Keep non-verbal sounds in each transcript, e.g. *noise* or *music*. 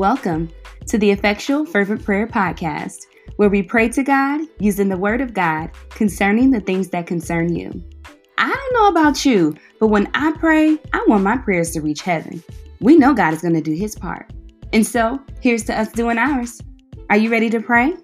Welcome to the Effectual Fervent Prayer Podcast, where we pray to God using the Word of God concerning the things that concern you. I don't know about you, but when I pray, I want my prayers to reach heaven. We know God is going to do His part. And so, here's to us doing ours. Are you ready to pray?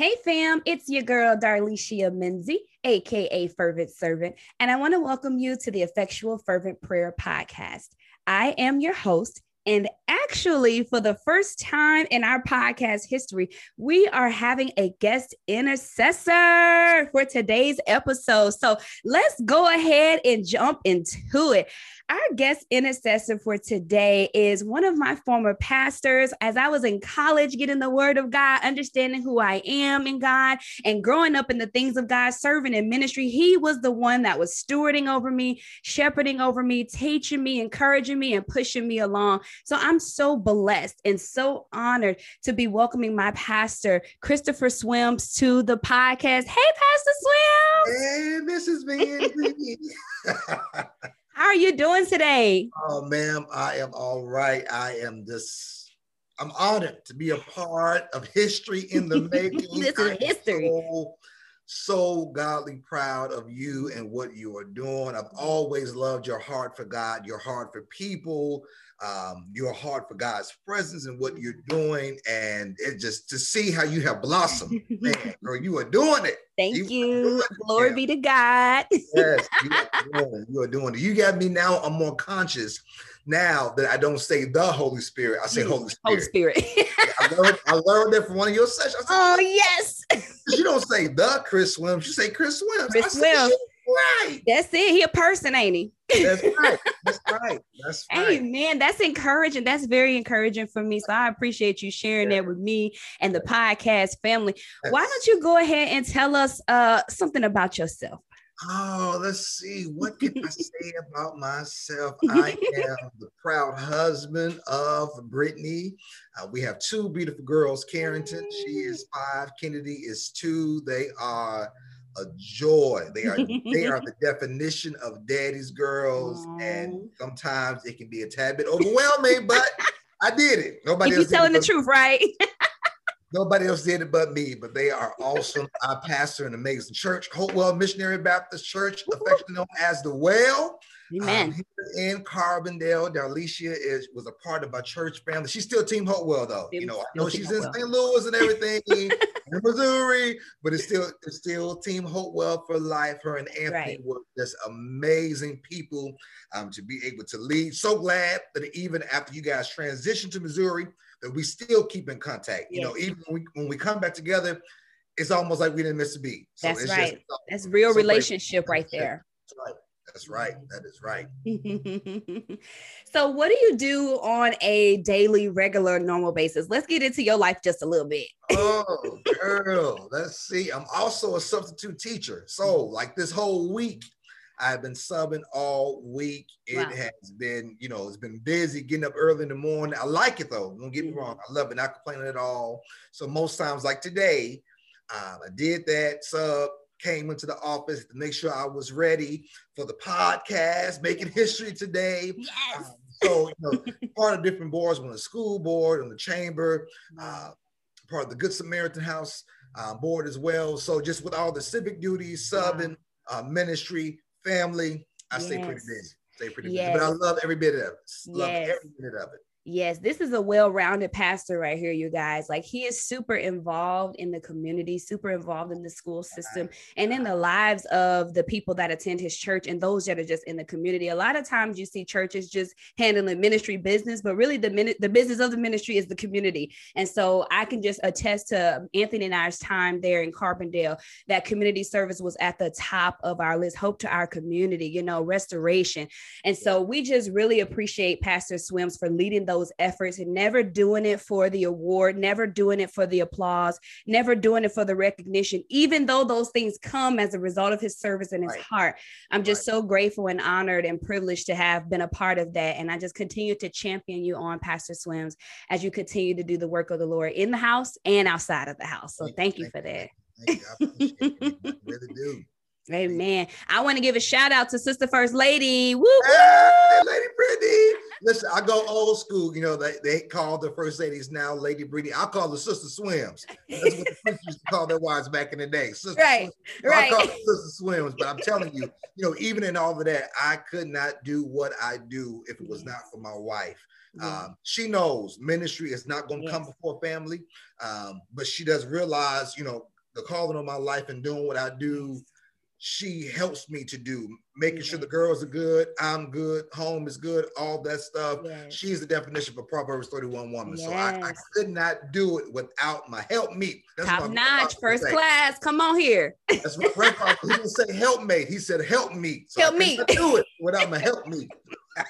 Hey fam, it's your girl Darlicia Menzie, aka Fervent Servant, and I want to welcome you to the Effectual Fervent Prayer Podcast. I am your host, and actually, for the first time in our podcast history, we are having a guest intercessor for today's episode. So let's go ahead and jump into it. Our guest intercessor for today is one of my former pastors. As I was in college, getting the word of God, understanding who I am in God, and growing up in the things of God, serving in ministry, he was the one that was stewarding over me, shepherding over me, teaching me, encouraging me, and pushing me along. So I'm so blessed and so honored to be welcoming my pastor, Christopher Swims, to the podcast. Hey, Pastor Swims. Hey, Mrs. Van. *laughs* *laughs* How are you doing today? Oh, ma'am, I am all right. I am just, I'm honored to be a part of history in the *laughs* making. this is history. So, so godly proud of you and what you are doing. I've always loved your heart for God, your heart for people, um, your heart for God's presence and what you're doing, and it just to see how you have blossomed, *laughs* man, girl, you are doing it. Thank you. you. Glory be to God. *laughs* yes, you are, doing, you are doing it. You got me now. I'm more conscious now that I don't say the Holy Spirit. I say Holy Spirit. Holy Spirit. I, learned, I learned that from one of your sessions. Said, oh yes. *laughs* You don't say the Chris Swims. You say Chris Swims. Chris Swims. Right. That's it. He a person, ain't he? That's right. *laughs* That's right. That's right. Hey man, that's encouraging. That's very encouraging for me. So I appreciate you sharing yeah. that with me and the podcast family. That's... Why don't you go ahead and tell us uh something about yourself? Oh, let's see. What can I *laughs* say about myself? I am the proud husband of Brittany. Uh, we have two beautiful girls. Carrington, she is five. Kennedy is two. They are a joy. They are they are the *laughs* definition of daddy's girls, Aww. and sometimes it can be a tad bit overwhelming, but I did it. Nobody if. You telling the truth, right? *laughs* nobody else did it but me. But they are awesome. I pastor an amazing church, Hopewell Missionary Baptist Church, affectionately known as the Well. Amen. Um, in Carbondale, Darlicia is was a part of my church family. She's still Team Hopewell, though. you know, I know she's in St. Louis and everything, *laughs* in Missouri, but it's still it's still Team Hopewell for life. Her and Anthony right. were just amazing people um, to be able to lead. So glad that even after you guys transitioned to Missouri, that we still keep in contact. Yes. You know, even when we, when we come back together, it's almost like we didn't miss a beat. So That's right. Just, That's real so relationship right there. That's right. That's right. That is right. *laughs* so, what do you do on a daily, regular, normal basis? Let's get into your life just a little bit. oh, *laughs* girl. Let's see. I'm also a substitute teacher. So, like this whole week, I've been subbing all week. It wow. has been, you know, it's been busy getting up early in the morning. I like it though. Don't get me wrong. I love it. Not complaining at all. So most times, like today, um, I did that sub came into the office to make sure I was ready for the podcast, making history today. Yes. Um, so, you know, part of different boards, on the school board, on the chamber, uh, part of the Good Samaritan House uh, board as well. So, just with all the civic duties, subbing, uh, ministry, family, I yes. stay pretty busy. Stay pretty yes. busy. But I love every bit of it. Love yes. every bit of it. Yes, this is a well-rounded pastor right here, you guys. Like he is super involved in the community, super involved in the school system and in the lives of the people that attend his church and those that are just in the community. A lot of times you see churches just handling ministry business, but really the minute the business of the ministry is the community. And so I can just attest to Anthony and I's time there in Carbondale that community service was at the top of our list. Hope to our community, you know, restoration. And so we just really appreciate Pastor Swims for leading those efforts and never doing it for the award, never doing it for the applause, never doing it for the recognition, even though those things come as a result of his service and his right. heart. I'm just right. so grateful and honored and privileged to have been a part of that. And I just continue to champion you on Pastor Swims as you continue to do the work of the Lord in the house and outside of the house. So thank, thank you for that. Thank you. I appreciate it. *laughs* I really do. Amen. I want to give a shout out to Sister First Lady. Woo, hey, Lady Brittany. Listen, I go old school. You know, they, they call the first ladies now Lady Brittany. I call the Sister Swims. That's what the *laughs* preachers used to call their wives back in the day. Sister right, Swims. right. I call Sister Swims. But I'm telling you, you know, even in all of that, I could not do what I do if it was not for my wife. Yeah. Um, she knows ministry is not going to yes. come before family, um, but she does realize, you know, the calling on my life and doing what I do she helps me to do, making sure the girls are good, I'm good, home is good, all that stuff. Yes. She's the definition of a Proverbs 31 woman. Yes. So I, I, could not do it without my help me. Top notch, first class. Come on here. That's what grandpa he didn't say helpmate. He said help me. So help me. do it without my help me. *laughs*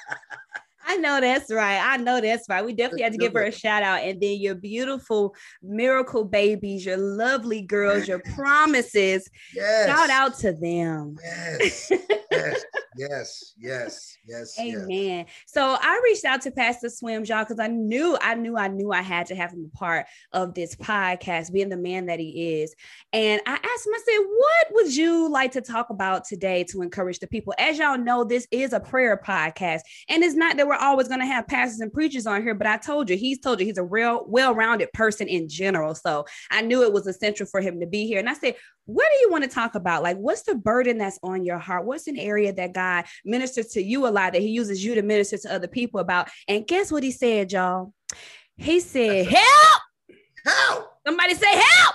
I know that's right. I know that's right. We definitely had to give her a shout out. And then your beautiful miracle babies, your lovely girls, your promises. Yes. Shout out to them. Yes. yes. Yes. Yes. Yes. Amen. Yes. So I reached out to Pastor Swims, y'all, because I knew, I knew, I knew I had to have him a part of this podcast, being the man that he is. And I asked him, I said, what would you like to talk about today to encourage the people? As y'all know, this is a prayer podcast. And it's not that we're always going to have pastors and preachers on here, but I told you, he's told you he's a real well-rounded person in general. So I knew it was essential for him to be here. And I said, what do you want to talk about? Like, what's the burden that's on your heart? What's an area that God ministers to you a lot that he uses you to minister to other people about? And guess what he said, y'all? He said, help! Help! Somebody say help!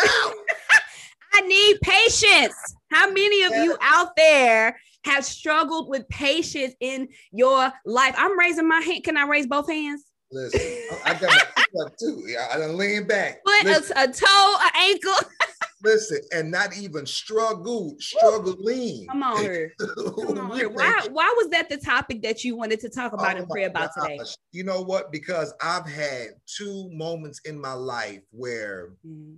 Help! *laughs* I need patience. How many of you out there have struggled with patience in your life? I'm raising my hand. Can I raise both hands? Listen, I got my too. I done lean back. Put a, a, toe, an ankle. *laughs* listen, and not even struggle, struggling. Come on here. *laughs* Come on here. Why, why was that the topic that you wanted to talk about oh and pray about gosh. today? You know what? Because I've had two moments in my life where mm-hmm.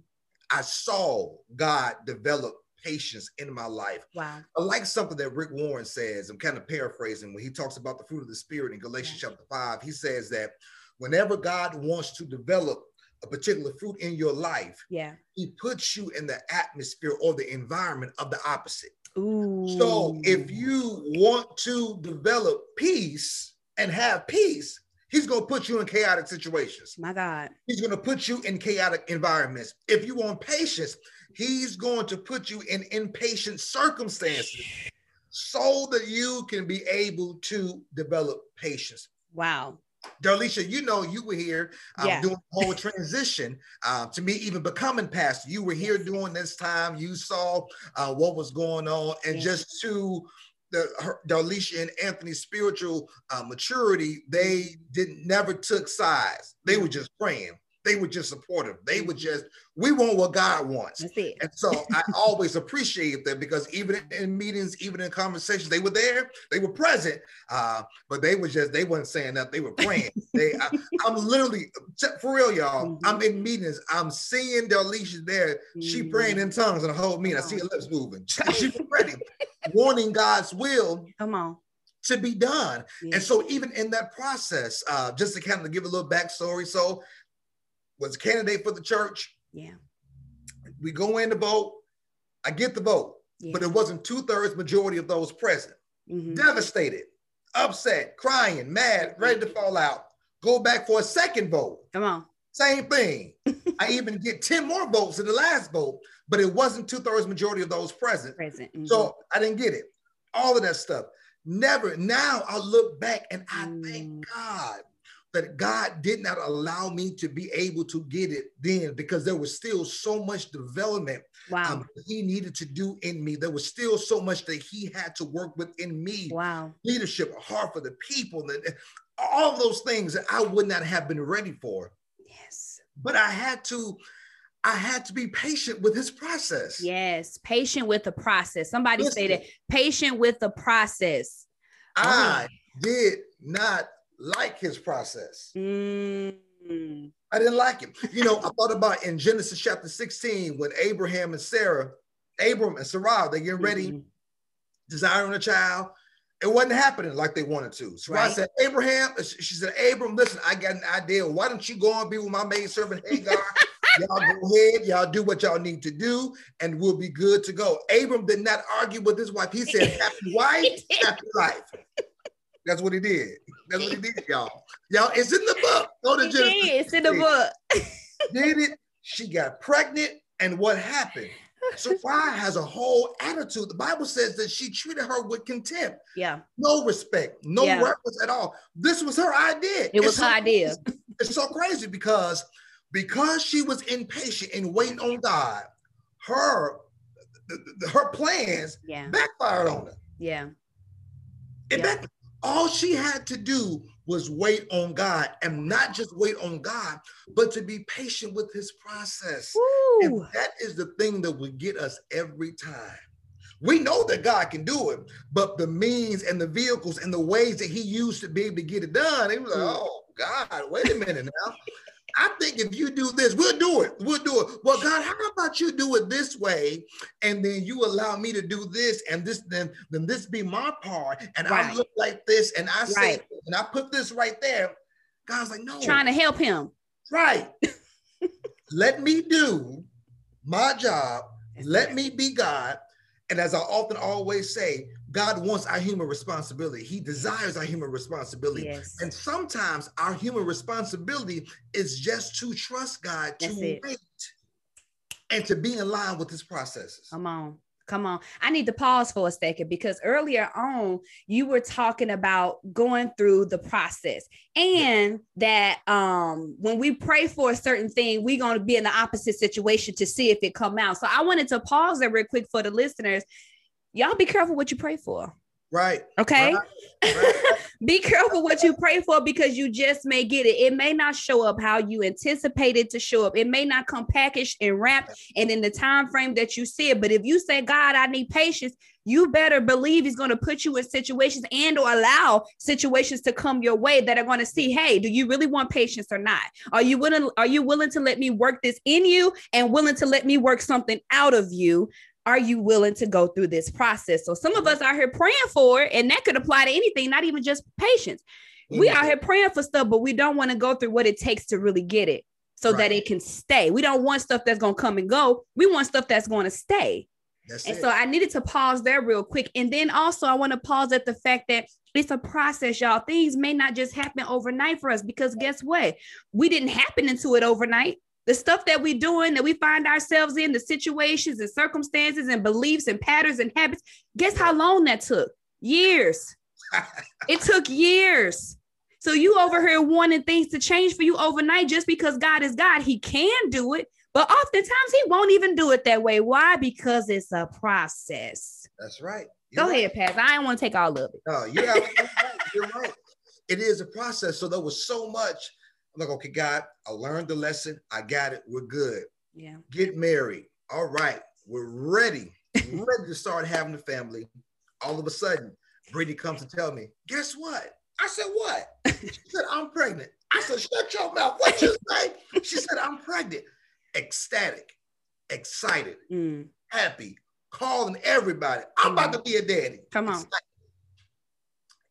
I saw God develop patience in my life. Wow. I like something that Rick Warren says. I'm kind of paraphrasing when he talks about the fruit of the spirit in Galatians yeah. chapter 5. He says that whenever God wants to develop a particular fruit in your life, yeah, he puts you in the atmosphere or the environment of the opposite. Ooh. So if you want to develop peace and have peace, He's going to put you in chaotic situations. My God. He's going to put you in chaotic environments. If you want patience, he's going to put you in impatient circumstances so that you can be able to develop patience. Wow. Darlisha, you know, you were here um, yeah. doing the whole transition *laughs* uh, to me even becoming pastor. You were here during this time. You saw uh, what was going on, and just to the her, Darlisha and Anthony's spiritual uh, maturity, they didn't never took sides. They were just praying. They were just supportive. They were just, we want what God wants. And so I *laughs* always appreciate that because even in meetings, even in conversations, they were there, they were present, uh, but they were just, they weren't saying that, they were praying. they, I, *laughs* am literally, for real, y'all, mm-hmm. I'm in meetings, I'm seeing Darlisha there, mm-hmm. she praying in tongues in the whole meeting. I see her lips moving. *laughs* She was ready, wanting God's will. Come on to be done. And so, even in that process, uh, just to kind of give a little backstory, so was a candidate for the church. Yeah. We go in to vote. I get the vote, yeah. but it wasn't two thirds majority of those present. Mm-hmm. Devastated, upset, crying, mad, ready to fall out. Go back for a second vote. Come on. Same thing. *laughs* I even get 10 more votes in the last vote, but it wasn't two thirds majority of those present. Present. Mm-hmm. So I didn't get it. All of that stuff. Never. Now I look back and I mm. thank God that God did not allow me to be able to get it then because there was still so much development wow. um, he needed to do in me. There was still so much that he had to work within me. Wow. Leadership, a heart for the people, and all those things that I would not have been ready for. Yes. But I had to I had to be patient with his process. Yes, patient with the process. Somebody Listen, stated patient with the process. I oh. did not like his process. Mm. I didn't like him. You know, I thought about in Genesis chapter 16 when Abraham and Sarah, Abram and Sarah, they getting ready, mm-hmm. desiring a child. It wasn't happening like they wanted to. So right. I said, Abraham, she said, Abram, listen, I got an idea. Why don't you go and be with my maid servant Hagar? *laughs* y'all go ahead, y'all do what y'all need to do, and we'll be good to go. Abram did not argue with his wife. He said, *laughs* Happy wife, happy life. That's what he did. That's what he did, *laughs* y'all. Y'all, it's in the book. Go to Genesis. It's in the book. *laughs* did it? She got pregnant, and what happened? Sarai *laughs* has a whole attitude. The Bible says that she treated her with contempt. Yeah. No respect, no yeah. reverence at all. This was her idea. It was it's her so idea. Crazy. It's so crazy because because she was impatient and waiting on God, her her plans yeah. backfired on her. Yeah. It yeah. All she had to do was wait on God and not just wait on God, but to be patient with his process. And that is the thing that would get us every time. We know that God can do it, but the means and the vehicles and the ways that he used to be able to get it done, it was like, mm. oh God, wait a minute now. I think if you do this, we'll do it. We'll do it. Well, God, how about you do it this way, and then you allow me to do this, and this, then then this be my part, and right. I look like this, and I say, right. and I put this right there. God's like, no, trying to help him. Right. *laughs* Let me do my job. Let me be God. And as I often always say, God wants our human responsibility. He desires our human responsibility. Yes. And sometimes our human responsibility is just to trust God, to wait, and to be in line with his processes. Come on. Come on. I need to pause for a second because earlier on you were talking about going through the process and that um when we pray for a certain thing, we're going to be in the opposite situation to see if it come out. So I wanted to pause there real quick for the listeners y'all be careful what you pray for. Right. Okay. Right. Right. *laughs* be careful what you pray for because you just may get it. It may not show up how you anticipated to show up. It may not come packaged and wrapped and in the time frame that you see it. But if you say, God, I need patience, you better believe he's going to put you in situations and or allow situations to come your way that are going to see hey do you really want patience or not are you willing are you willing to let me work this in you and willing to let me work something out of you are you willing to go through this process? So some of us are here praying for it, and that could apply to anything, not even just patience. Mm-hmm. We are here praying for stuff, but we don't want to go through what it takes to really get it so right. that it can stay. We don't want stuff that's going to come and go. We want stuff that's going to stay. That's and it. so I needed to pause there real quick. And then also, I want to pause at the fact that it's a process, y'all. Things may not just happen overnight for us because guess what? We didn't happen into it overnight the stuff that we're doing that we find ourselves in the situations and circumstances and beliefs and patterns and habits. Guess how long that took? Years. *laughs* It took years. So you over here wanting things to change for you overnight just because god is god. He can do it but oftentimes he won't even do it that way. Why? Because it's a process. That's right. You're go right. ahead Paz. i don't want to take all of it. No you're, right. you're right. It is a process. So there was so much I'm like, okay, God, I learned the lesson. I got it. We're good. Yeah. Get married. All right. We're ready. ready to start having a family. All of a sudden, Brittany comes to tell me, guess what? I said, what? She *laughs* said, I'm pregnant. I said, shut your mouth. What you say? She said, I'm pregnant. Ecstatic, excited, mm. happy, calling everybody. I'm about to be a daddy. Come on. Excited.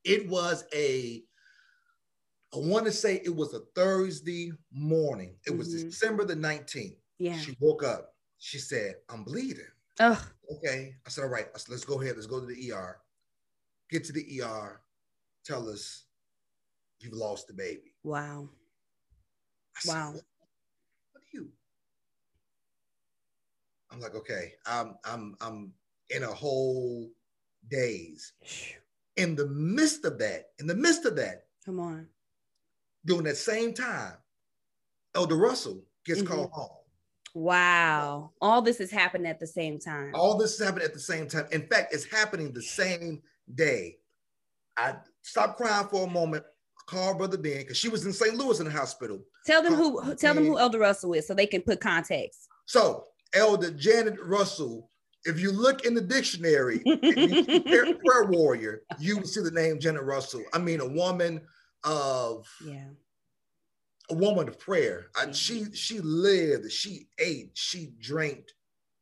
It was a I want to say it was a Thursday morning. It was mm-hmm. December the 19th. Yeah. She woke up. She said, I'm bleeding. Oh. Okay. I said, all right, said, let's go ahead. Let's go to the ER. Get to the ER. Tell us you've lost the baby. Wow. Said, wow. What, what are you? I'm like, okay, I'm I'm I'm in a whole daze. In the midst of that, in the midst of that, come on, during that same time, Elder Russell gets mm-hmm. called home. Wow. All this is happening at the same time. All this is happening at the same time. In fact, it's happening the same day. I stopped crying for a moment, called Brother Ben, because she was in St. Louis in the hospital. Tell them who tell them who Elder Russell is so they can put context. So Elder Janet Russell, if you look in the dictionary, *laughs* prayer, prayer warrior, you will see the name Janet Russell. I mean, a woman of yeah a woman of prayer. I, she she lived, she ate, she drank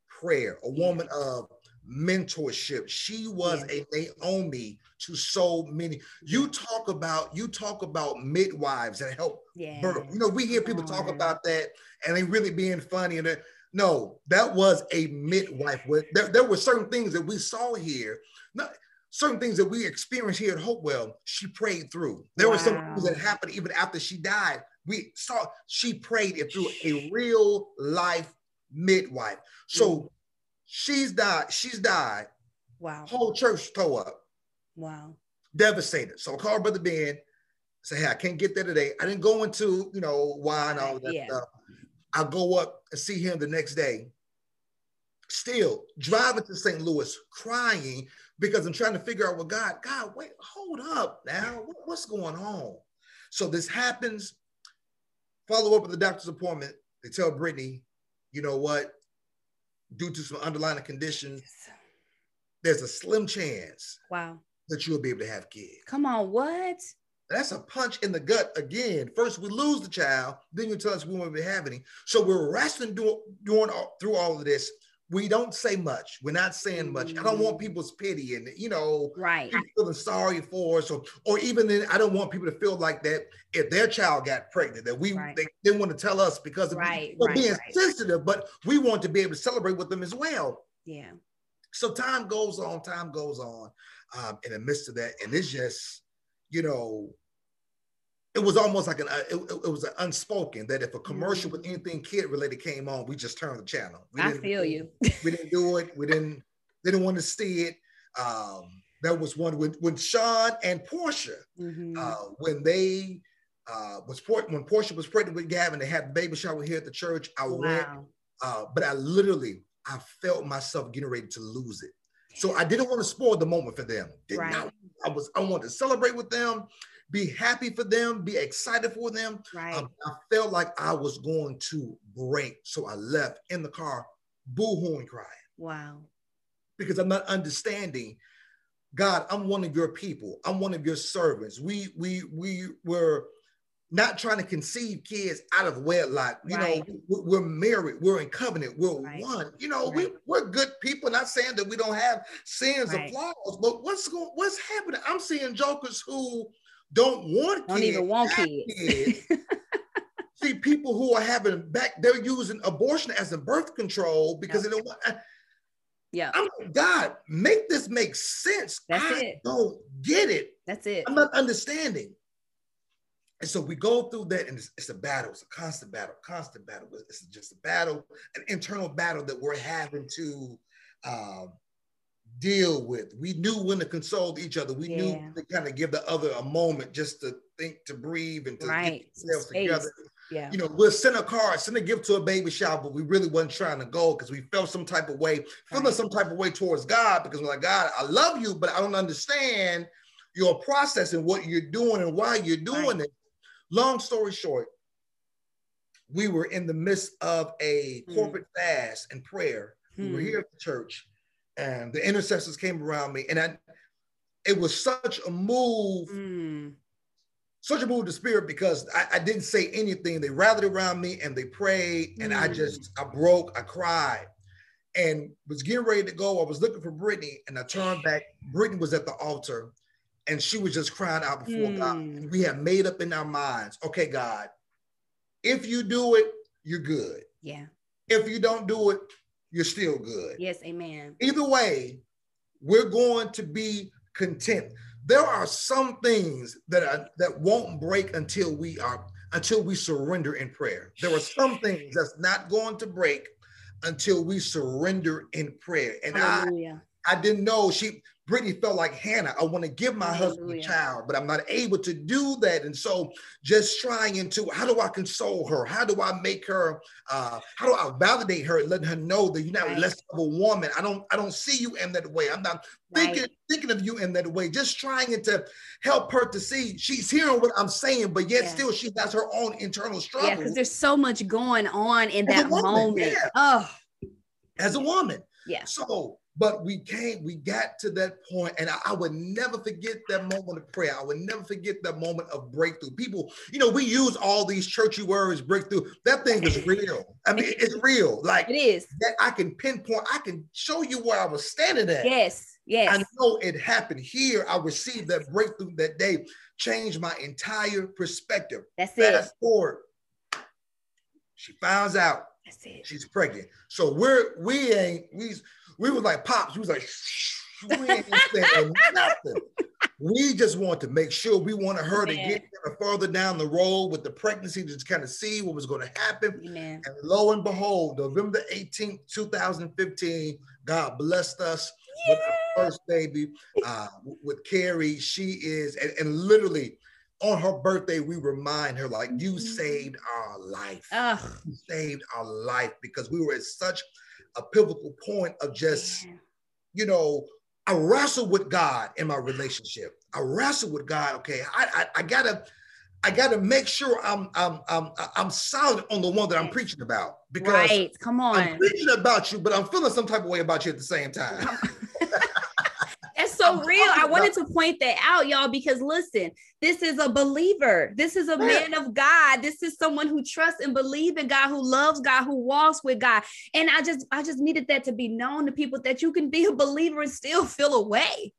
prayer. A woman of mentorship. She was yeah. a Naomi to so many. You talk about you talk about midwives that help yeah. birth. You know, we hear people talk about that and they really being funny and no, that was a midwife. There, there were certain things that we saw here. Not, certain things that we experienced here at Hopewell, she prayed through. There wow. were some things that happened even after she died. We saw she prayed it through a real life midwife. So mm. she's died. She's died. Wow. Whole church tore up. Wow. Devastated. So I called Brother Ben. Say, hey, I can't get there today. I didn't go into, you know, why and all that yeah. stuff. I go up and see him the next day. Still driving to St. Louis, crying because I'm trying to figure out what God, God, wait, hold up now. What's going on? So this happens. Follow up with the doctor's appointment. They tell Brittany, you know what? Due to some underlying conditions, there's a slim chance. Wow. That you'll be able to have kids. Come on, what? That's a punch in the gut again. First, we lose the child, then you tell us we won't be having any. So we're wrestling doing, doing all, through all of this we don't say much. We're not saying much. I don't want mm. people's pity and you know, right, feeling sorry for us, or or even then, I don't want people to feel like that if their child got pregnant that we right. they didn't want to tell us because of right, right being sensitive, but we want to be able to celebrate with them as well. Yeah. So time goes on, time goes on, um, in the midst of that, and it's just, you know, it was almost like an uh, it, it, was an unspoken that if a commercial mm-hmm. with anything kid related came on, we just turned the channel. We I feel you. we didn't do it. We didn't they didn't want to see it. Um, that was one when when Sean and Portia mm-hmm. uh, when they uh, was when Portia was pregnant with Gavin, they had the baby shower here at the church. I wow. went, uh, but I literally I felt myself getting ready to lose it. So I didn't want to spoil the moment for them. Did right. not. I was I wanted to celebrate with them be happy for them, be excited for them. Right. Um, I felt like I was going to break. So I left in the car, boo-hooing crying. Wow. Because I'm not understanding. God, I'm one of your people. I'm one of your servants. We we we were not trying to conceive kids out of wedlock. You right. know, we're married, we're in covenant, we're right. one. You know, right. we, we're good people. Not saying that we don't have sins or flaws, but what's going what's happening? I'm seeing jokers who don't want don't kids, even want kids. kids. *laughs* See, people who are having back, they're using abortion as a birth control because yep. they don't want. Yeah. I'm like, God, make this make sense. That's I it. Don't get it. That's it. I'm not understanding. And so we go through that, and it's, it's, a battle. It's a constant battle, constant battle. It's just a battle, an internal battle that we're having to um, deal with. We knew when to console each other. We yeah. knew to kind of give the other a moment just to think, to breathe, and to right. get themselves together. Yeah. You know, we'll send a card, send a gift to a baby shower, but we really wasn't trying to go because we felt some type of way, feeling right. some type of way towards God because we're like, God, I love you, but I don't understand your process and what you're doing and why you're doing right. it. Long story short, we were in the midst of a hmm. corporate mm. fast and prayer. Mm. We were hmm. here at the church and the intercessors came around me, and I, it was such a move, mm. such a move to spirit because I, I, didn't say anything. They rallied around me and they prayed, and mm. I just I broke, I cried, and was getting ready to go. I was looking for Brittany, and I turned back. Brittany was at the altar, and she was just crying out before mm. God. We had made up in our minds, okay, God, if you do it, you're good. Yeah. If you don't do it, you're still good. Yes, amen. Either way, we're going to be content. There are some things that are that won't break until we are until we surrender in prayer. There are some things that's not going to break until we surrender in prayer. And Hallelujah. I I didn't know she Brittany felt like Hannah. I want to give my Hallelujah. husband a child, but I'm not able to do that. And so just trying into how do I console her? How do I make her, uh, how do I validate her, letting her know that you're not right. less of a woman. I don't, I don't see you in that way. I'm not thinking, right. thinking of you in that way. Just trying to help her to see she's hearing what I'm saying, but yet yeah. still she has her own internal struggle. Yeah, because there's so much going on in As that moment. Yeah. Oh. As a woman. Yeah. So But we came, we got to that point, and I, I, would never forget that moment of prayer. I would never forget that moment of breakthrough. People, you know, we use all these churchy words, breakthrough. That thing is real. I mean, it's real. Like it is. That I can pinpoint, I can show you where I was standing at. Yes. Yes. I know it happened here. I received that breakthrough that day, changed my entire perspective. That's Fast it. forward. She finds out That's it. she's pregnant. So we're we ain't we we was like pops. We was like we ain't saying *laughs* nothing. We just want to make sure we wanted her Amen. to get further down the road with the pregnancy to just kind of see what was going to happen. Amen. And lo and behold, November 18th, 2015, God blessed us with our first baby uh, with Carrie. She is, and, and, literally on her birthday, we remind her, like, you mm-hmm. saved our life. Ugh. You saved our life because we were at such a pivotal point of just, yeah. you know, I wrestle with God in my relationship. I wrestle with God. Okay, I, I, I gotta I gotta make sure I'm I'm I'm I'm solid on the one that I'm preaching about because right. Come on, I'm preaching about you, but I'm feeling some type of way about you at the same time. *laughs* So real. I wanted to point that out, y'all, because listen, this is a believer. This is a man of God. This is someone who trusts and believes in God, who loves God, who walks with God. And I just, I just needed that to be known to people that you can be a believer and still feel away.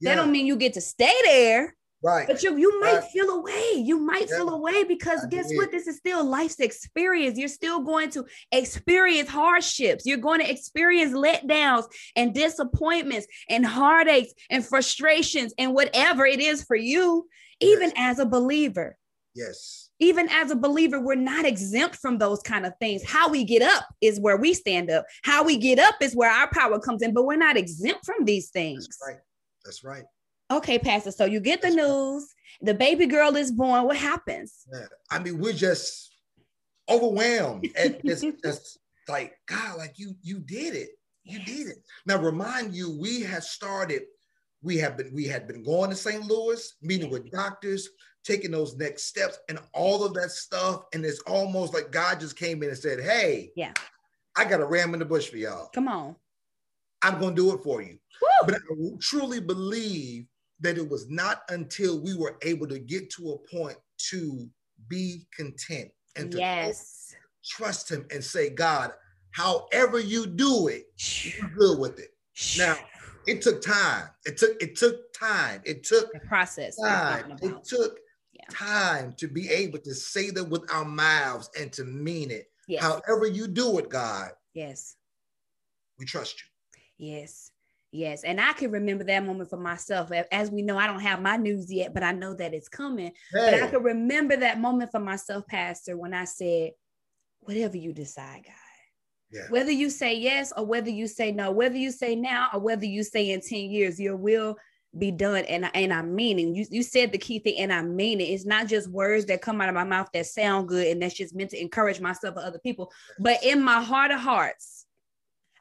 Yeah. That don't mean you get to stay there. Right. But you you might right. feel away. You might yeah. feel away because I guess what? This is still life's experience. You're still going to experience hardships. You're going to experience letdowns and disappointments and heartaches and frustrations and whatever it is for you, even yes. as a believer. Yes. Even as a believer, we're not exempt from those kind of things. How we get up is where we stand up. How we get up is where our power comes in, but we're not exempt from these things. That's right. That's right. Okay, Pastor. So you get the news, the baby girl is born. What happens? Yeah. I mean, we're just overwhelmed. and it's *laughs* just like, God, like you, you did it. You yes. did it. Now remind you, we had started, we have been, we had been going to St. Louis, meeting with doctors, taking those next steps and all of that stuff. And it's almost like God just came in and said, Hey, yeah, I got a ram in the bush for y'all. Come on. I'm going to do it for you. Woo! But I truly believe that it was not until we were able to get to a point to be content and to yes. trust him and say, God, however you do it, you're good with it. Now, it took time. It took it took time. It took the process. Time. It took yeah. time to be able to say that with our mouths and to mean it. Yes. However you do it, God. Yes. We trust you. Yes. Yes. And I can remember that moment for myself. As we know, I don't have my news yet, but I know that it's coming. Hey. But I can remember that moment for myself, Pastor, when I said, whatever you decide, God. Yeah. Whether you say yes or whether you say no, whether you say now or whether you say in 10 years, your will be done. And, and I mean it. You, you said the key thing, and I mean it. It's not just words that come out of my mouth that sound good and that's just meant to encourage myself or other people. But in my heart of hearts,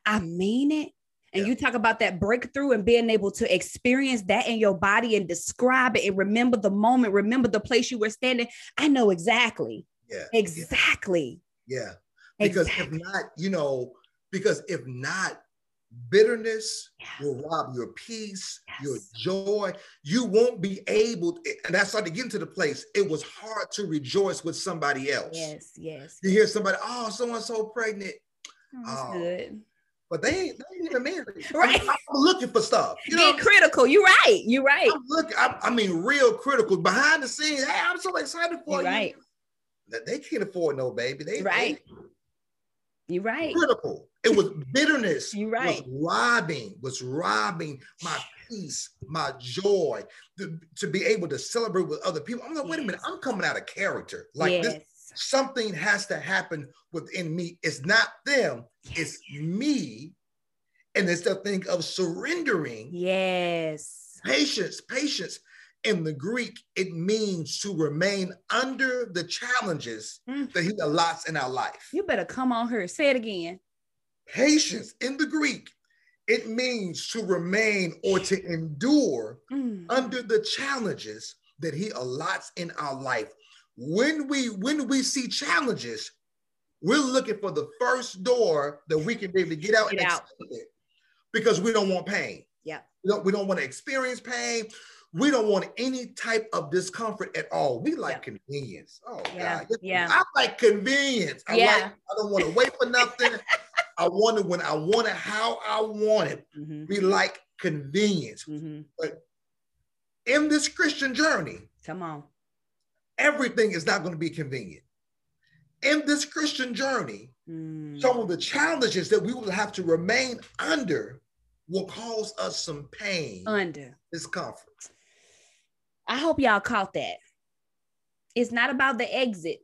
I mean it and yeah. you talk about that breakthrough and being able to experience that in your body and describe it and remember the moment, remember the place you were standing. I know exactly. Yeah. Exactly. Yeah. Because exactly. if not, you know, because if not, bitterness yeah. will rob your peace, yes. your joy. You won't be able, to, and I started getting to the place. It was hard to rejoice with somebody else. Yes, yes. You hear somebody, oh, someone's so pregnant. Oh, that's oh, good but they ain't, they ain't even married. *laughs* Right. I'm, I'm, looking for stuff. You know, critical. You're right. You're right. I'm looking. I, I, mean, real critical behind the scenes. Hey, I'm so excited for You're you. Right. That they can't afford no baby. They right. They, You're right. Critical. It was *laughs* bitterness. You're right. Was robbing. Was robbing my peace, my joy, to, to be able to celebrate with other people. I'm like, yes. wait a minute. I'm coming out of character. Like yes. this something has to happen within me. It's not them. It's me. And it's the thing of surrendering. Yes. Patience, patience. In the Greek, it means to remain under the challenges mm. that he allots in our life. You better come on here. Say it again. Patience in the Greek, it means to remain or to endure mm. under the challenges that he allots in our life when we when we see challenges, we're looking for the first door that we can be able to get out get and out. it. because we don't want pain. Yeah. We don't, we don't want to experience pain. We don't want any type of discomfort at all. We like yeah. convenience. Oh yeah. God. Yeah. I like convenience. I yeah. like I don't want to wait for nothing. *laughs* I want it when I want it, how I want it. Mm-hmm. We like convenience. Mm-hmm. But in this Christian journey, come on. Everything is not going to be convenient. In this Christian journey, mm. some of the challenges that we will have to remain under will cause us some pain, under discomfort. I hope y'all caught that. It's not about the exit.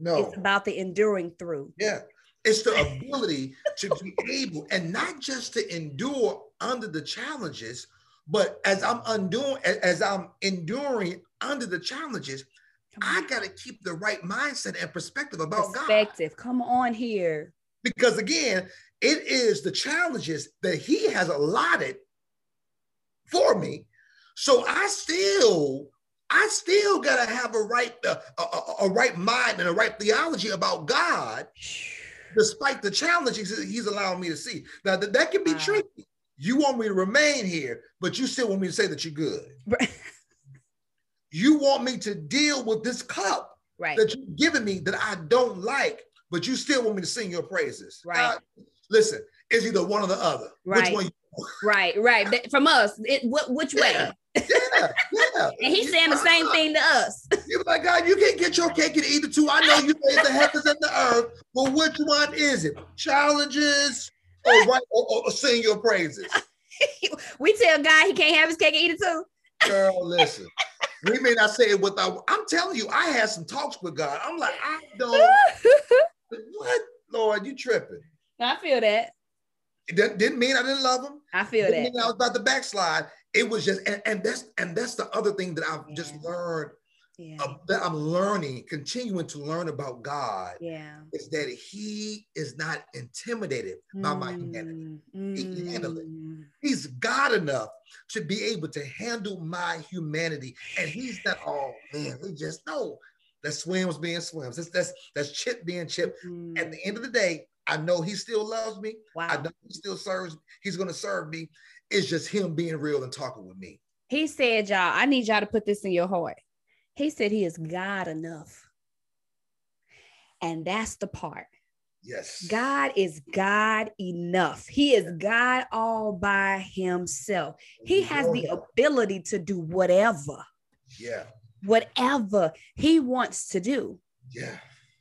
No. It's about the enduring through. Yeah. It's the ability to be able, and not just to endure under the challenges, but as I'm undoing, as I'm enduring under the challenges, I got to keep the right mindset and perspective about perspective. God. Perspective. Come on here. Because again, it is the challenges that He has allotted for me. So I still, I still got to have a right, uh, a, a, a right mind and a right theology about God despite the challenges he's allowing me to see. Now that, that can be wow. tricky. You want me to remain here, but you still want me to say that you're good. *laughs* You want me to deal with this cup right. that you've given me that I don't like, but you still want me to sing your praises. Right. Uh, listen, it's either one or the other. Right. Which one? *laughs* right, right. From us, it, what, which yeah. way? yeah, yeah. *laughs* and he's saying the same thing to us. *laughs* You're like, God, you can't get your cake and eat it too. I know you made the heavens and the earth, but which one is it? Challenges or right or, or sing your praises? we tell God he can't have his cake and eat it too. Girl, listen. We may not say it without. I'm telling you, I had some talks with God. I'm like, I don't. *laughs* what, Lord, you tripping? I feel that. It didn't mean I didn't love him. I feel didn't that. Mean I was about to backslide it was just and, and that's and that's the other thing that I've yeah. just learned yeah. that I'm learning, continuing to learn about God. Yeah, is that He is not intimidated mm. by my humanity. Mm. He can handle it. He's God enough to be able to handle my humanity, and He's not. Oh man, we just know that swims being swims. That's that's that's chip being chip. Mm. At the end of the day, I know He still loves me. Wow. I know He still serves. He's going to serve me, it's just him being real and talking with me. He said, y'all, I need y'all to put this in your heart. He said he is God enough. And that's the part. Yes. God is God enough. He is God all by himself. He has the ability to do whatever. Yeah. Whatever he wants to do. Yeah.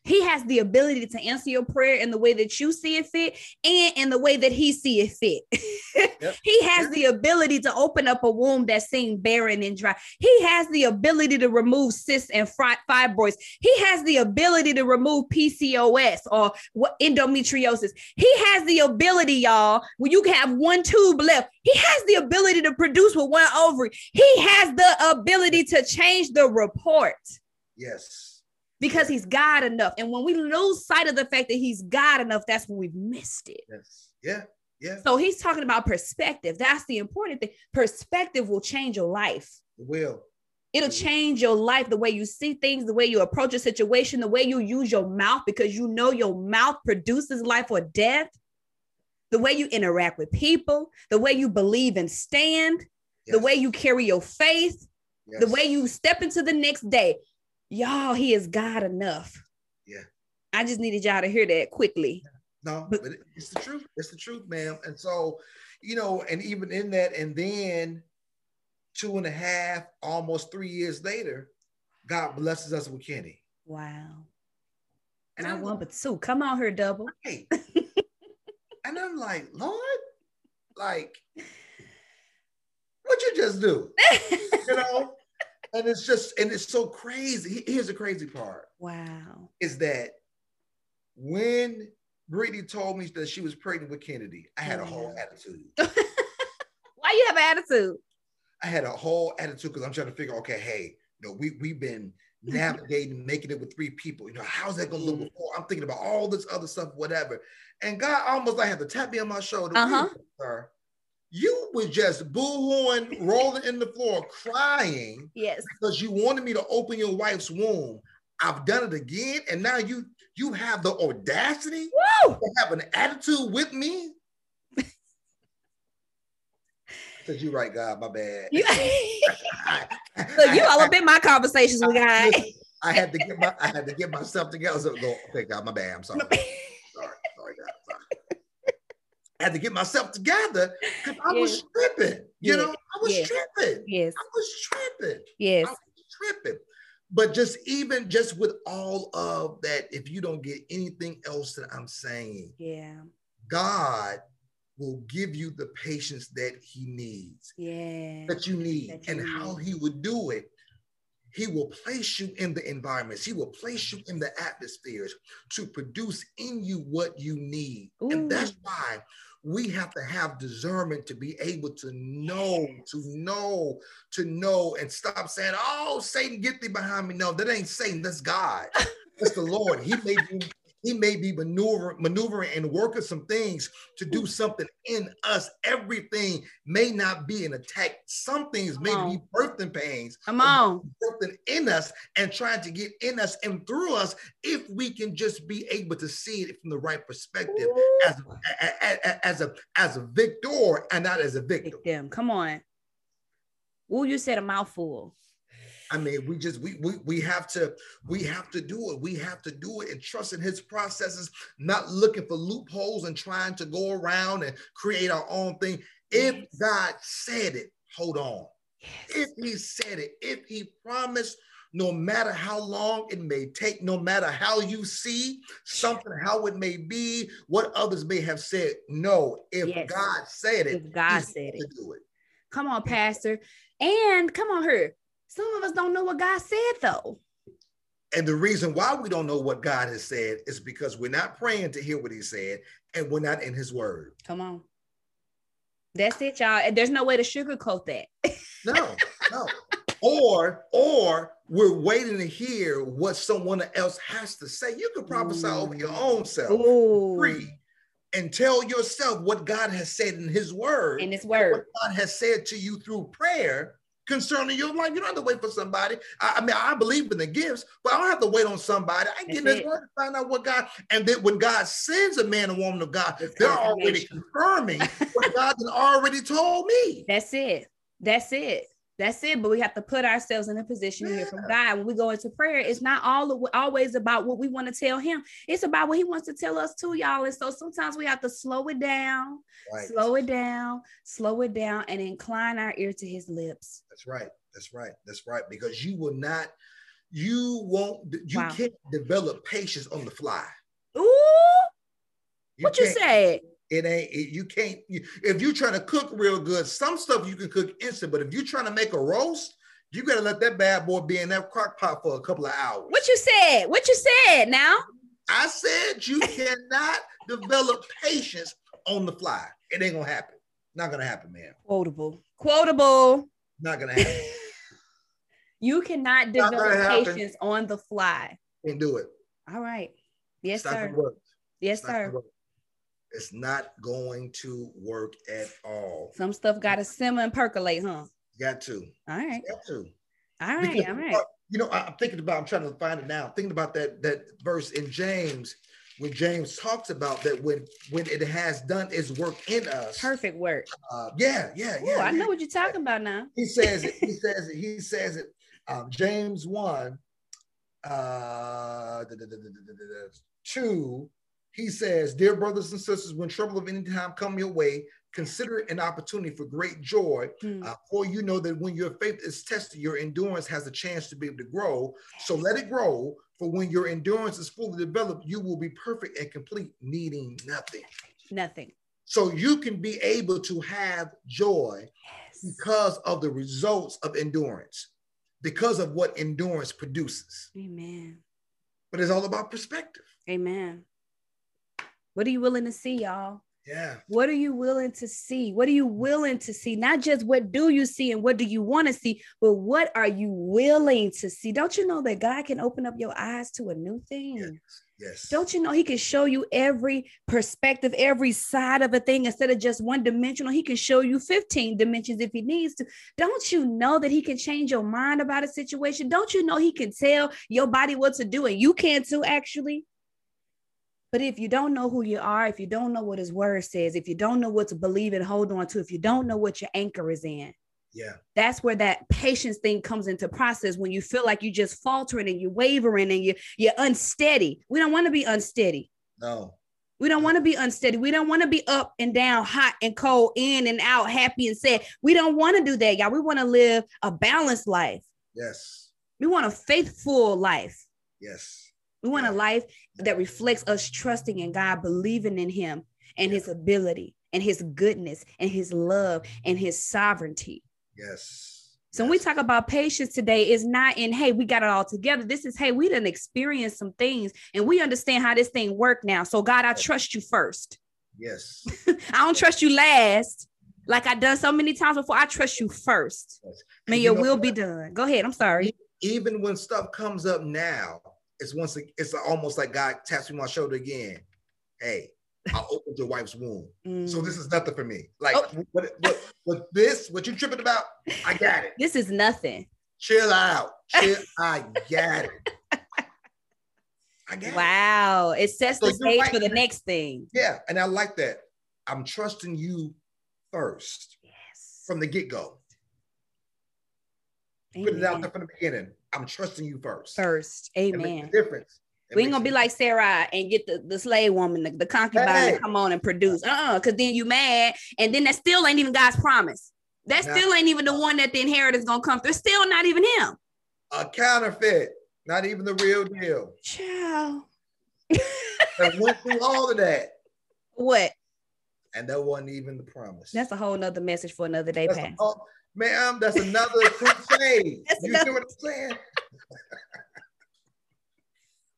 He has the ability to answer your prayer in the way that you see it fit and in the way that he see it fit. *laughs* yep. He has the ability to open up a womb that seemed barren and dry. He has the ability to remove cysts and fibroids. He has the ability to remove PCOS or endometriosis. He has the ability, y'all, when you can have one tube left. He has the ability to produce with one ovary. He has the ability to change the report. Yes because he's God enough. And when we lose sight of the fact that he's God enough, that's when we've missed it. Yes. Yeah. Yeah. So he's talking about perspective. That's the important thing. Perspective will change your life. It will. It'll change your life, the way you see things, the way you approach a situation, the way you use your mouth, because you know your mouth produces life or death, the way you interact with people, the way you believe and stand, yes. the way you carry your faith, yes. the way you step into the next day y'all, he is God enough. Yeah. I just needed y'all to hear that quickly. No, but it's the truth. It's the truth, ma'am. And so, you know, and even in that, and then two and a half, almost three years later, God blesses us with Kenny. Wow. And I want but two. Come on here, double. Hey. *laughs* and I'm like, Lord, like, what you just do? *laughs* you know? And it's just and it's so crazy. Here's the crazy part. Wow. Is that when Brittany told me that she was pregnant with Kennedy, I had a whole attitude. *laughs* Why you have an attitude? I had a whole attitude because I'm trying to figure, okay, hey, you know, we we've been *laughs* navigating, making it with three people. You know, how's that gonna look before? I'm thinking about all this other stuff, whatever. And God almost like had to tap me on my shoulder. Uh-huh. Sir, you were just boohooing, rolling in the floor, crying. Yes. Because you wanted me to open your wife's womb. I've done it again, and now you you have the audacity Woo! to have an attitude with me. said, "You right, God. My bad." *laughs* Look, you all up in my conversations with God. I had to get my I had to get myself together. So go, okay, God, my bad. I'm sorry. *laughs* sorry, sorry, God. Sorry. I had to get myself together because I yes. was tripping. You yes. know, I was yes. tripping. Yes. I was tripping. Yes. I was tripping. But just even just with all of that, if you don't get anything else that I'm saying, yeah, God will give you the patience that he needs. Yeah. That you need. That you and need. how he would do it he will place you in the environments. He will place you in the atmospheres to produce in you what you need. Ooh. And that's why we have to have discernment to be able to know, to know, to know, and stop saying, Oh, Satan, get thee behind me. No, that ain't Satan, that's God. That's the Lord. He made you he may be maneuvering, maneuvering and working some things to do something in us. Everything may not be an attack. Some things Come may on. be birthing pains. Come on. Birthing in us and trying to get in us and through us if we can just be able to see it from the right perspective as, a, as a as a victor and not as a victim. Come on. Oh, you said a mouthful. I mean, we just we we we have to we have to do it. We have to do it and trust in his processes, not looking for loopholes and trying to go around and create our own thing. If God said it, hold on. Yes. If he said it, if he promised, no matter how long it may take, no matter how you see something, how it may be, what others may have said, no, if yes. God said it, if God said it. Do it. Come on, Pastor. And come on, her. Some of us don't know what God said, though. And the reason why we don't know what God has said is because we're not praying to hear what He said, and we're not in His Word. Come on. That's it, y'all. And there's no way to sugarcoat that. *laughs* no, no. Or, or we're waiting to hear what someone else has to say. You can prophesy Ooh. over your own self Ooh. free and tell yourself what God has said in His Word. In His Word. What God has said to you through prayer concerning your life. You don't have to wait for somebody. I, I, mean, I believe in the gifts, but I don't have to wait on somebody. I get this word to find out what God, and then when God sends a man and woman of God, it's they're already confirming what *laughs* God has already told me. That's it. That's it. That's it. But we have to put ourselves in a position to hear from God. When we go into prayer, it's not all always about what we want to tell Him. It's about what He wants to tell us too, y'all. And so sometimes we have to slow it down, right. slow it down, slow it down, and incline our ear to His lips. That's right. That's right. That's right. Because you will not, you won't, you wow. can't develop patience on the fly. Ooh. You what you say? It ain't it, you can't you, if you're trying to cook real good. Some stuff you can cook instant, but if you're trying to make a roast, you gotta let that bad boy be in that crock pot for a couple of hours. What you said? What you said? Now I said you *laughs* cannot develop patience on the fly. It ain't gonna happen. Not gonna happen, man. Quotable. Quotable. Not gonna happen. *laughs* you cannot develop patience on the fly. Can't do it. All right. Yes, sir. Yes, sir. It's not going to work at all. Some stuff got to simmer and percolate, huh? Got to. All right. Got to. All right. Because, all right. You know, I'm thinking about. I'm trying to find it now. I'm thinking about that that verse in James when James talks about that when when it has done its work in us. Perfect work. Uh, yeah, yeah, yeah. Ooh, I know what you're talking about now. He says it. He says it. He says it. Um, James one, uh, two he says, Dear brothers and sisters, when trouble of any time come your way, consider it an opportunity for great joy. Mm. Uh, for you know that when your faith is tested, your endurance has a chance to be able to grow. So let it grow. For when your endurance is fully developed, you will be perfect and complete, needing nothing. Nothing. So you can be able to have joy yes. because of the results of endurance, because of what endurance produces. Amen. But it's all about perspective. Amen. What are you willing to see, y'all? Yeah. What are you willing to see? What are you willing to see? Not just what do you see and what do you want to see, but what are you willing to see? Don't you know that God can open up your eyes to a new thing? Yes. Yes. Don't you know he can show you every perspective, every side of a thing instead of just one dimensional? He can show you 15 dimensions if he needs to. Don't you know that he can change your mind about a situation? Don't you know he can tell your body what to do and you can too, actually? But if you don't know who you are, if you don't know what his word says, if you don't know what to believe and hold on to, if you don't know what your anchor is in, yeah. That's where that patience thing comes into process when you feel like you're just faltering and you're wavering and you you're unsteady. We don't want to be unsteady. No. We don't want to be unsteady. We don't want to be up and down, hot and cold, in and out, happy and sad. We don't want to do that, y'all. We want to live a balanced life. Yes. We want a faithful life. Yes. We want a life that reflects us trusting in God, believing in Him and His ability and His goodness and His love and His sovereignty. Yes. So when we talk about patience today, it's not in hey, we got it all together. This is hey, we didn't experience some things and we understand how this thing work now. So God, I trust you first. Yes. *laughs* I don't trust you last. Like I done so many times before. I trust you first. Yes. May your will be done. Go ahead. I'm sorry. Even when stuff comes up now, it's once it's almost like God taps me on my shoulder again. Hey, I *laughs* opened your wife's womb. Mm. So this is nothing for me. Like oh. what, what, what this, what you tripping about, I got it. This is nothing. Chill out. *laughs* Chill, I got it. I got wow. It, it sets so the stage right. for the next thing. Yeah. And I like that. I'm trusting you first. Yes. From the get-go. Put it out there from the beginning. I'm trusting you first. First. Amen. difference. It we ain't gonna be like Sarah and get the, the slave woman, the, the concubine hey. to come on and produce. Uh-uh, because then you mad, and then that still ain't even God's promise. That now, still ain't even the one that the inheritance gonna come through. Still not even him. A counterfeit, not even the real deal. Child. I went through all of that. *laughs* What? And that wasn't even the promise. That's a whole nother message for another day, Pat. Ma'am, that's another crusade. *laughs* you another- see what I'm saying? *laughs*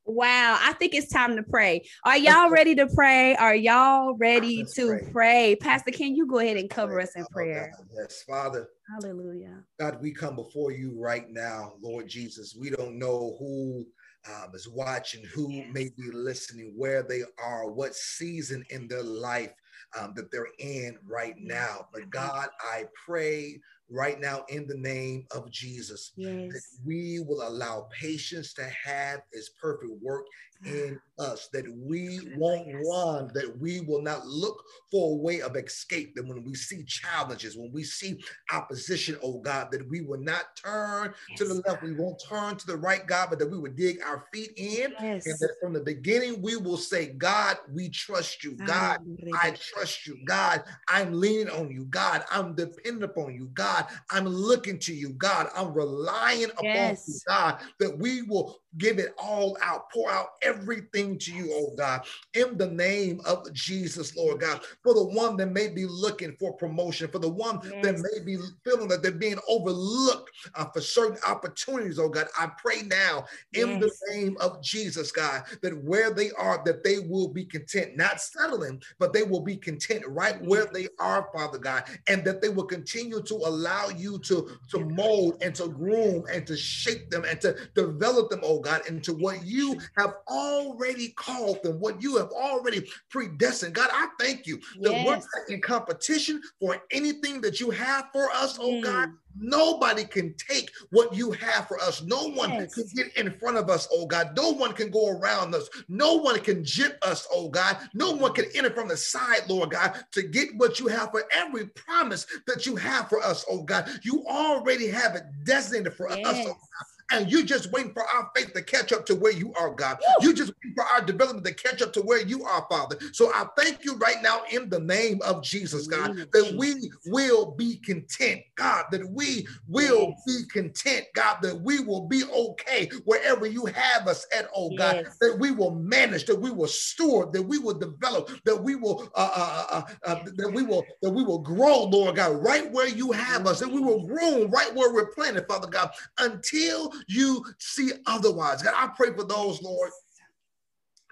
Wow, I think it's time to pray. Are y'all ready to pray? Are y'all ready Let's to pray. pray. Pastor, can you go ahead and cover us in prayer? yes, Father. Hallelujah. God, we come before you right now, Lord Jesus. We don't know who um, is watching, who yes. may be listening, where they are, what season in their life um, that they're in right now. But God, I pray right now in the name of Jesus. Yes. That we will allow patience to have its perfect work in us, that we won't run, that we will not look for a way of escape, that when we see challenges, when we see opposition, oh God, that we will not turn yes. to the left, we won't turn to the right, God, but that we would dig our feet in. Yes. And that from the beginning, we will say, God, we trust you. God, I trust you. God, I'm leaning on you. God, I'm dependent upon you. God, I'm looking to you. God, I'm relying upon yes. you, God, that we will give it all out, pour out everything to you, oh God, in the name of Jesus, Lord God, for the one that may be looking for promotion, for the one yes. that may be feeling that they're being overlooked uh, for certain opportunities, oh God, I pray now in yes. the name of Jesus, God, that where they are, that they will be content, not settling, but they will be content right where they are, Father God, and that they will continue to allow you to, to mold and to groom and to shape them and to develop them, oh God, into what you have already called them, what you have already predestined. God, I thank you that yes. we're not in competition for anything that you have for us, oh mm. God. Nobody can take what you have for us. No one yes. can get in front of us, oh God. No one can go around us. No one can jip us, oh God. No one can enter from the side, Lord God, to get what you have for every promise that you have for us, oh God. You already have it designated for yes. us, oh God and you're just waiting for our faith to catch up to where you are, God. Woo! You're just waiting for our development to catch up to where you are, Father. So I thank you right now in the name of Jesus, God, that we will be content, God, that we will yes. be content, God, that we will be okay wherever you have us at, oh God, yes. that we will manage, that we will steward, that we will develop, that we will uh, uh, uh, uh, uh that we will that we will grow, Lord God, right where you have us, and we will grow right where we're planted, Father God, until you see otherwise. God, I pray for those, Lord,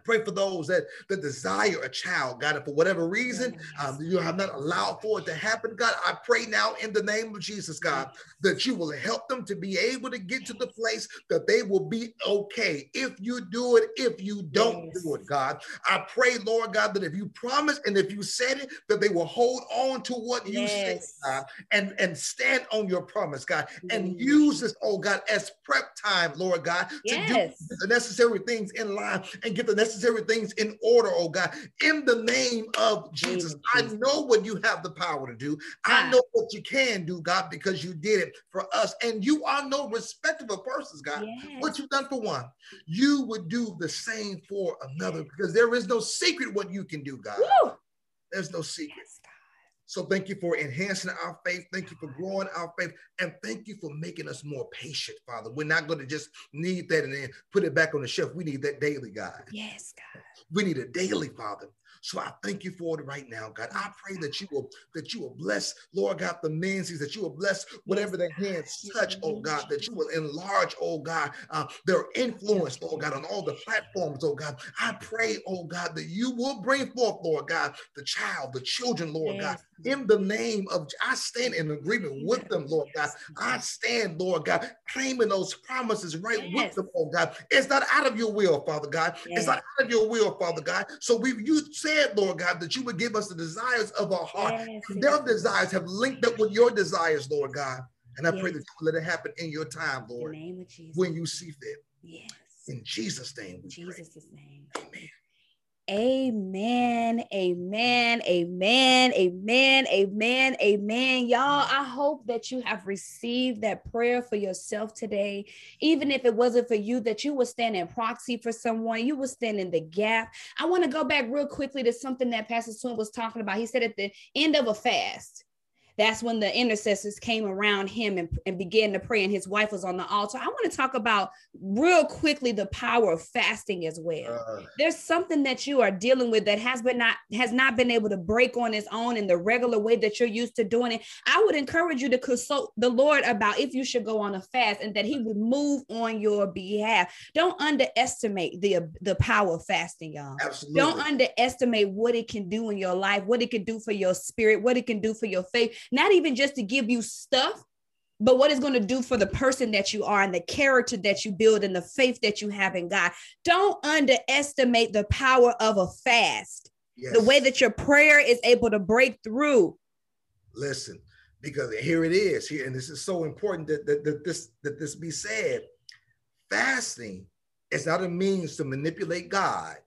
Pray for those that, that desire a child, God, and for whatever reason um, you have not allowed for it to happen, God. I pray now in the name of Jesus, God, that you will help them to be able to get to the place that they will be okay. If you do it, if you don't yes. do it, God, I pray, Lord God, that if you promise and if you said it, that they will hold on to what you yes. said, God, and, and stand on your promise, God, and use this, oh God, as prep time, Lord God, to yes. do the necessary things in line and get the necessary things in order, oh God. In the name of Jesus, I know what you have the power to do. I know what you can do, God, because you did it for us. And you are no respectable persons, God. Yes. What you've done for one, you would do the same for another because there is no secret what you can do, God. Woo! There's no secret. Yes, so thank you for enhancing our faith. Thank you for growing our faith. And thank you for making us more patient, Father. We're not going to just need that and then put it back on the shelf. We need that daily, God. Yes, God. We need it daily, Father. So I thank you for it right now, God. I pray that you will that you will bless, Lord God, the men's that you will bless whatever their hands touch, oh God, that you will enlarge, oh God, uh, their influence, oh God, on all the platforms, oh God. I pray, oh God, that you will bring forth, Lord God, the child, the children, Lord yes. God, in the name of I stand in agreement with them, Lord God. I stand, Lord God, claiming those promises right yes. with them, oh God. It's not out of your will, Father God. Yes. It's not out of your will, Father God. So we you said, Lord God, that you would give us the desires of our heart. Yes. Their desires have linked up with your desires, Lord God. And I pray that you let it happen in your time, Lord. When you see fit. Yes. In Jesus' name. In Jesus' name. Amen. Amen. Amen. Amen. Amen. Amen. Y'all, I hope that you have received that prayer for yourself today. Even if it wasn't for you, that you would stand in proxy for someone, you would stand in the gap. I want to go back real quickly to something that Pastor Swims was talking about. He said at the end of a fast, that's when the intercessors came around him and, and began to pray, and his wife was on the altar. I want to talk about real quickly the power of fasting as well. Uh, There's something that you are dealing with that has been not has not been able to break on its own in the regular way that you're used to doing it. I would encourage you to consult the Lord about if you should go on a fast and that He would move on your behalf. Don't underestimate the the power of fasting, y'all. Absolutely. Don't underestimate what it can do in your life, what it can do for your spirit, what it can do for your faith not even just to give you stuff, but what it's going to do for the person that you are and the character that you build and the faith that you have in God. Don't underestimate the power of a fast. Yes. The way that your prayer is able to break through. Listen, because here it is here, and this is so important that, that, that this that this be said. Fasting is not a means to manipulate God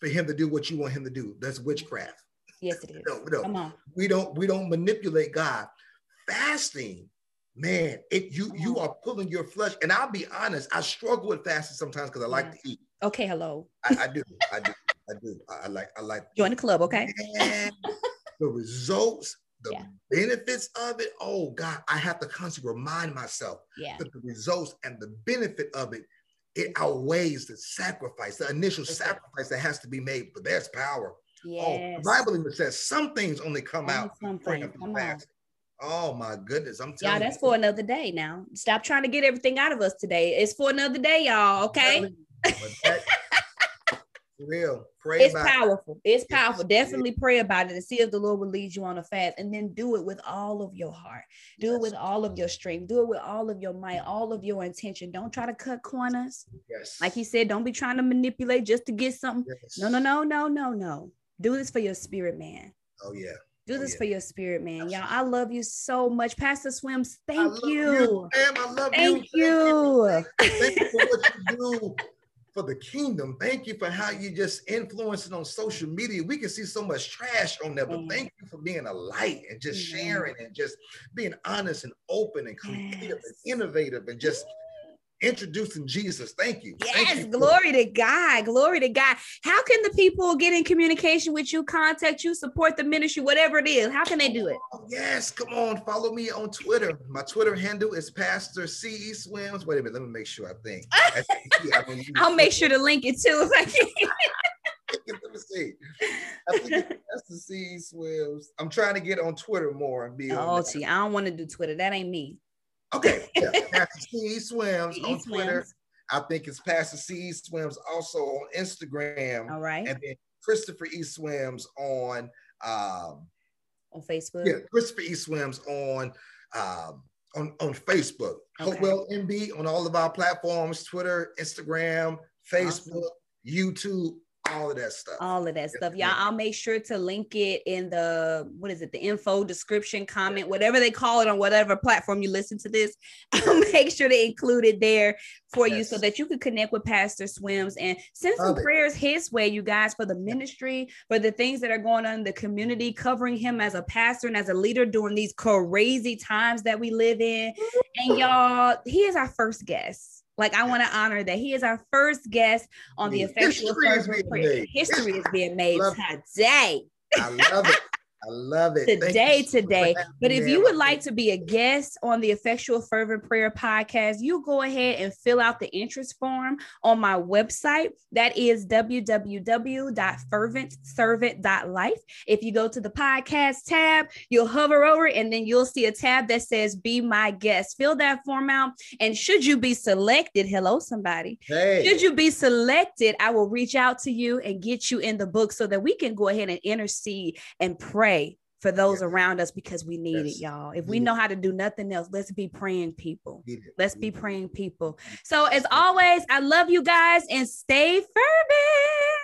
for him to do what you want him to do. That's witchcraft. Yes, it is. No, no. Come on. We don't we don't manipulate God. Fasting, man, it you you are pulling your flesh. And I'll be honest, I struggle with fasting sometimes because I like yeah. to eat. Okay, hello. I, I, do, I do, I do. I like I like join the club, okay? Man, the results, the yeah. benefits of it. Oh God, I have to constantly remind myself yeah. that the results and the benefit of it it outweighs the sacrifice, the initial sacrifice that has to be made. But there's power Yes. Oh, the Bible even says some things only come only out. Something. Come on. Oh my goodness. I'm telling y'all, that's you. for another day now. Stop trying to get everything out of us today. It's for another day, y'all. Okay. *laughs* real. Pray it's powerful. It. It's powerful. Definitely pray about it and see if the Lord will lead you on a fast. And then do it with all of your heart. Do it with all of your strength. Do it with all of your might, all of your intention. Don't try to cut corners. Yes. Like he said, don't be trying to manipulate just to get something. Yes. No, no, no, no, no, no. Do this for your spirit, man. Oh yeah. Do oh, this yeah. for your spirit, man. Y'all, I love you so much. Pastor Swims, thank you. you. Ma'am, I love thank you. you. Thank you for what you do for the kingdom. Thank you for how you just influencing on social media. We can see so much trash on there, but thank you for being a light and just sharing and just being honest and open and creative yes. and innovative and just introducing Jesus. Thank you. Yes, Thank you. glory to God. Glory to God. How can the people get in communication with you, contact you, support the ministry, whatever it is? How can they do it? Oh, yes, come on. Follow me on Twitter. My Twitter handle is Pastor CE Swims. Wait a minute, let me make sure I think. *laughs* I'll make sure to link it too *laughs* I. *laughs* Let me see. I think that's the C Swims. I'm trying to get on Twitter more and be. Oh, gee, I don't want to do Twitter. That ain't me. Okay, *laughs* yeah, Pastor C Swims on Twitter. I think it's Pastor C Swims also on Instagram. All right. And then Christopher E Swims on um on Facebook. Yeah, Christopher E Swims on um on, on Facebook. Okay. Hopewell MB on all of our platforms, Twitter, Instagram, Facebook, awesome. YouTube, all of that stuff. All of that stuff. Y'all, I'll make sure to link it in the what is it, the info description, comment, whatever they call it on whatever platform you listen to this. *laughs* I'll make sure to include it there for yes. you so that you can connect with Pastor Swims and send some Love prayers it. his way, you guys, for the ministry, for the things that are going on in the community, covering him as a pastor and as a leader during these crazy times that we live in. And y'all, he is our first guest. Like I want to honor that he is our first guest on the, effectual history, history is being made today. I love it. *laughs* I love it. Today, today. But if you would like to be a guest on the Effectual Fervent Prayer podcast, you go ahead and fill out the interest form on my website. That is www.ferventservant.life. If you go to the podcast tab, you'll hover over and then you'll see a tab that says Be My Guest. Fill that form out. And should you be selected, hello, somebody. Hey. Should you be selected, I will reach out to you and get you in the book so that we can go ahead and intercede and pray pray for those yes. around us because we need yes. it, y'all. If we know how to do nothing else, let's be praying people. Let's be praying people. So, as always, I love you guys and stay fervent.